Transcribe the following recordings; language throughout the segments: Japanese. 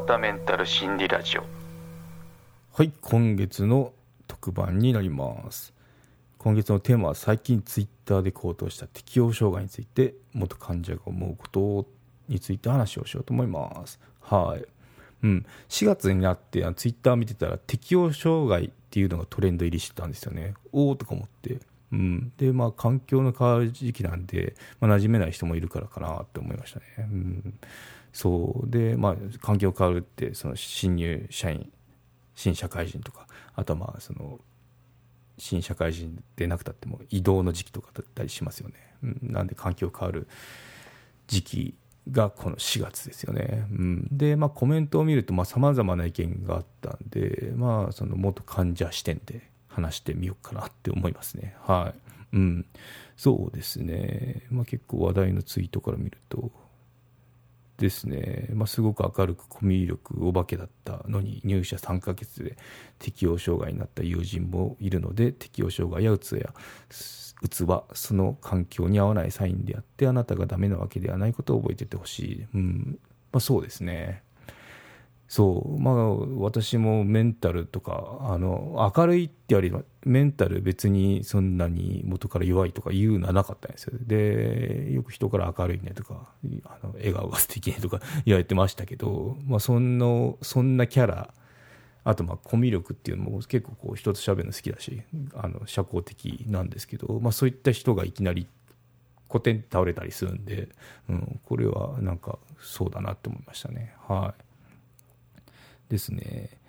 綿メンタル心理ラジオはい今月の特番になります今月のテーマは最近ツイッターで高騰した適応障害について元患者が思うことについて話をしようと思いますはいうん、4月になってツイッター見てたら適応障害っていうのがトレンド入りしてたんですよねおおとか思ってうん、でまあ環境の変わる時期なんで、まあ、馴染めない人もいるからかなって思いましたね、うん、そう。でまあ環境変わるってその新入社員新社会人とかあとはまあその新社会人でなくたっても移動の時期とかだったりしますよね、うん、なんで環境変わる時期がこの4月ですよね、うん、でまあコメントを見るとさまざ、まな意見があったんでまあその元患者視点で話してみようかなって思いますね。はい。うん。そうですね。まあ結構話題のツイートから見ると、ですね、まあ、すごく明るくコミュ力お化けだったのに入社3ヶ月で適応障害になった友人もいるので適応障害やうつやうつはその環境に合わないサインであってあなたがダメなわけではないことを覚えててほしい、うんまあ、そうですねそう。まあ私もメンタルとかあの明るいってよりメンタル別にそんなに元から弱いとか言うのはなかったんですよ。でよく人から明るいねとかあの笑顔が素敵ねとか 言われてましたけど、まあ、そんなそんなキャラあとまあコミュ力っていうのも結構こう人と喋るの好きだしあの社交的なんですけど、まあ、そういった人がいきなり古典倒れたりするんで、うん、これはなんかそうだなって思いましたね。はい。ですね。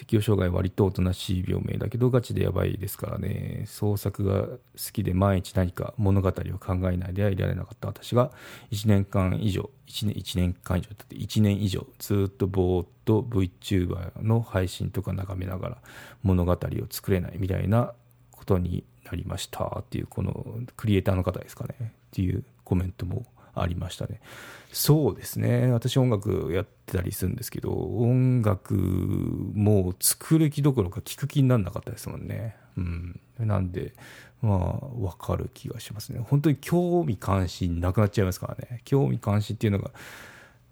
適応障害割とおとなしい病名だけどガチでやばいですからね創作が好きで毎日何か物語を考えないではいられなかった私が1年間以上1年 ,1 年間以上だって1年以上ずっとぼーっと VTuber の配信とか眺めながら物語を作れないみたいなことになりましたっていうこのクリエイターの方ですかねっていうコメントもありましたね。そうですね。私音楽やってたりするんですけど、音楽もう作る気どころか聞く気にならなかったですもんね。うん。なんで、まあ、わかる気がしますね。本当に興味関心なくなっちゃいますからね。興味関心っていうのが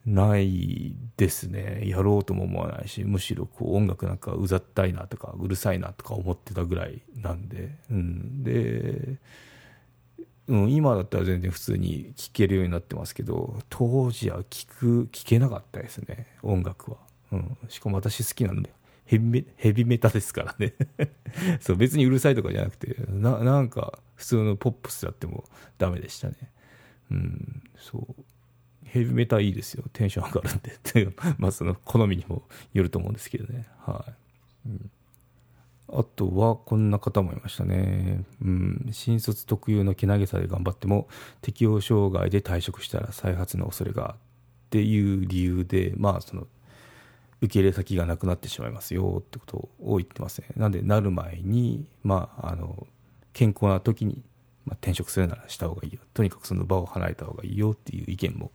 ないですね。やろうとも思わないし、むしろこう音楽なんかうざったいなとか、うるさいなとか思ってたぐらいなんで、うん。で、うん、今だったら全然普通に聴けるようになってますけど当時は聴く聴けなかったですね音楽は、うん、しかも私好きなんでヘビヘビメタですからね。そう別にうるさいとかじゃなくてななんか普通のポップスやってもダメでしたね。うん。そう。ヘビメタいいですよ。テンション上がるんで。っていうまあその好みにもよると思うんですけどね。はい、うん。あとはこんな方もいましたね。うん、新卒特有のけなげさで頑張っても適応障害で退職したら再発の恐れがっていう理由で、まあその受け入れ先がなくなってしまいますよってことを言ってますね。なんでなる前に、まあ、あの健康な時に、まあ、転職するならした方がいいよ。とにかくその場を離れた方がいいよっていう意見も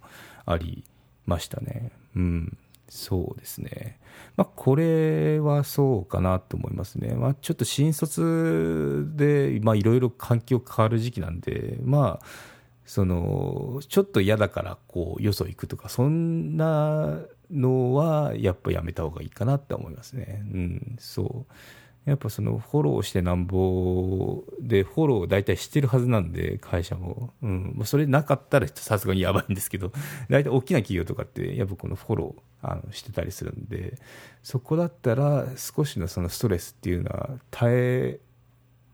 ありましたね。うん。そうですね。まあ、これはそうかなと思いますね。まあ、ちょっと新卒で、まあ、いろいろ環境変わる時期なんで、まあ、その、ちょっと嫌だから、こう、よそ行くとか、そんなのは、やっぱやめた方がいいかなって思いますね。うん、そう。やっぱそのフォローしてなんぼでフォロー大体してるはずなんで会社も、うん、それなかったらさすがにやばいんですけど 大体大きな企業とかってやっぱこのフォローあのしてたりするんでそこだったら少しのそのストレスっていうのは耐え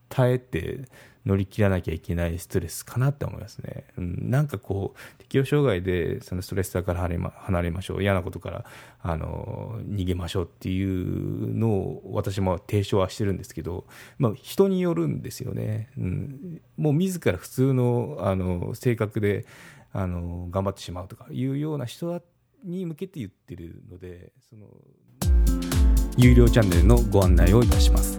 耐えて乗り切らなきゃいけないストレスかなって思いますね。うん、なんかこう、適応障害でそのストレスから離れま離れましょう、嫌なことからあの逃げましょうっていうのを私も提唱はしてるんですけど、まあ、人によるんですよね。うん、もう自ら普通のあの性格であの頑張ってしまうとかいうような人に向けて言ってるので、その有料チャンネルのご案内をいたします。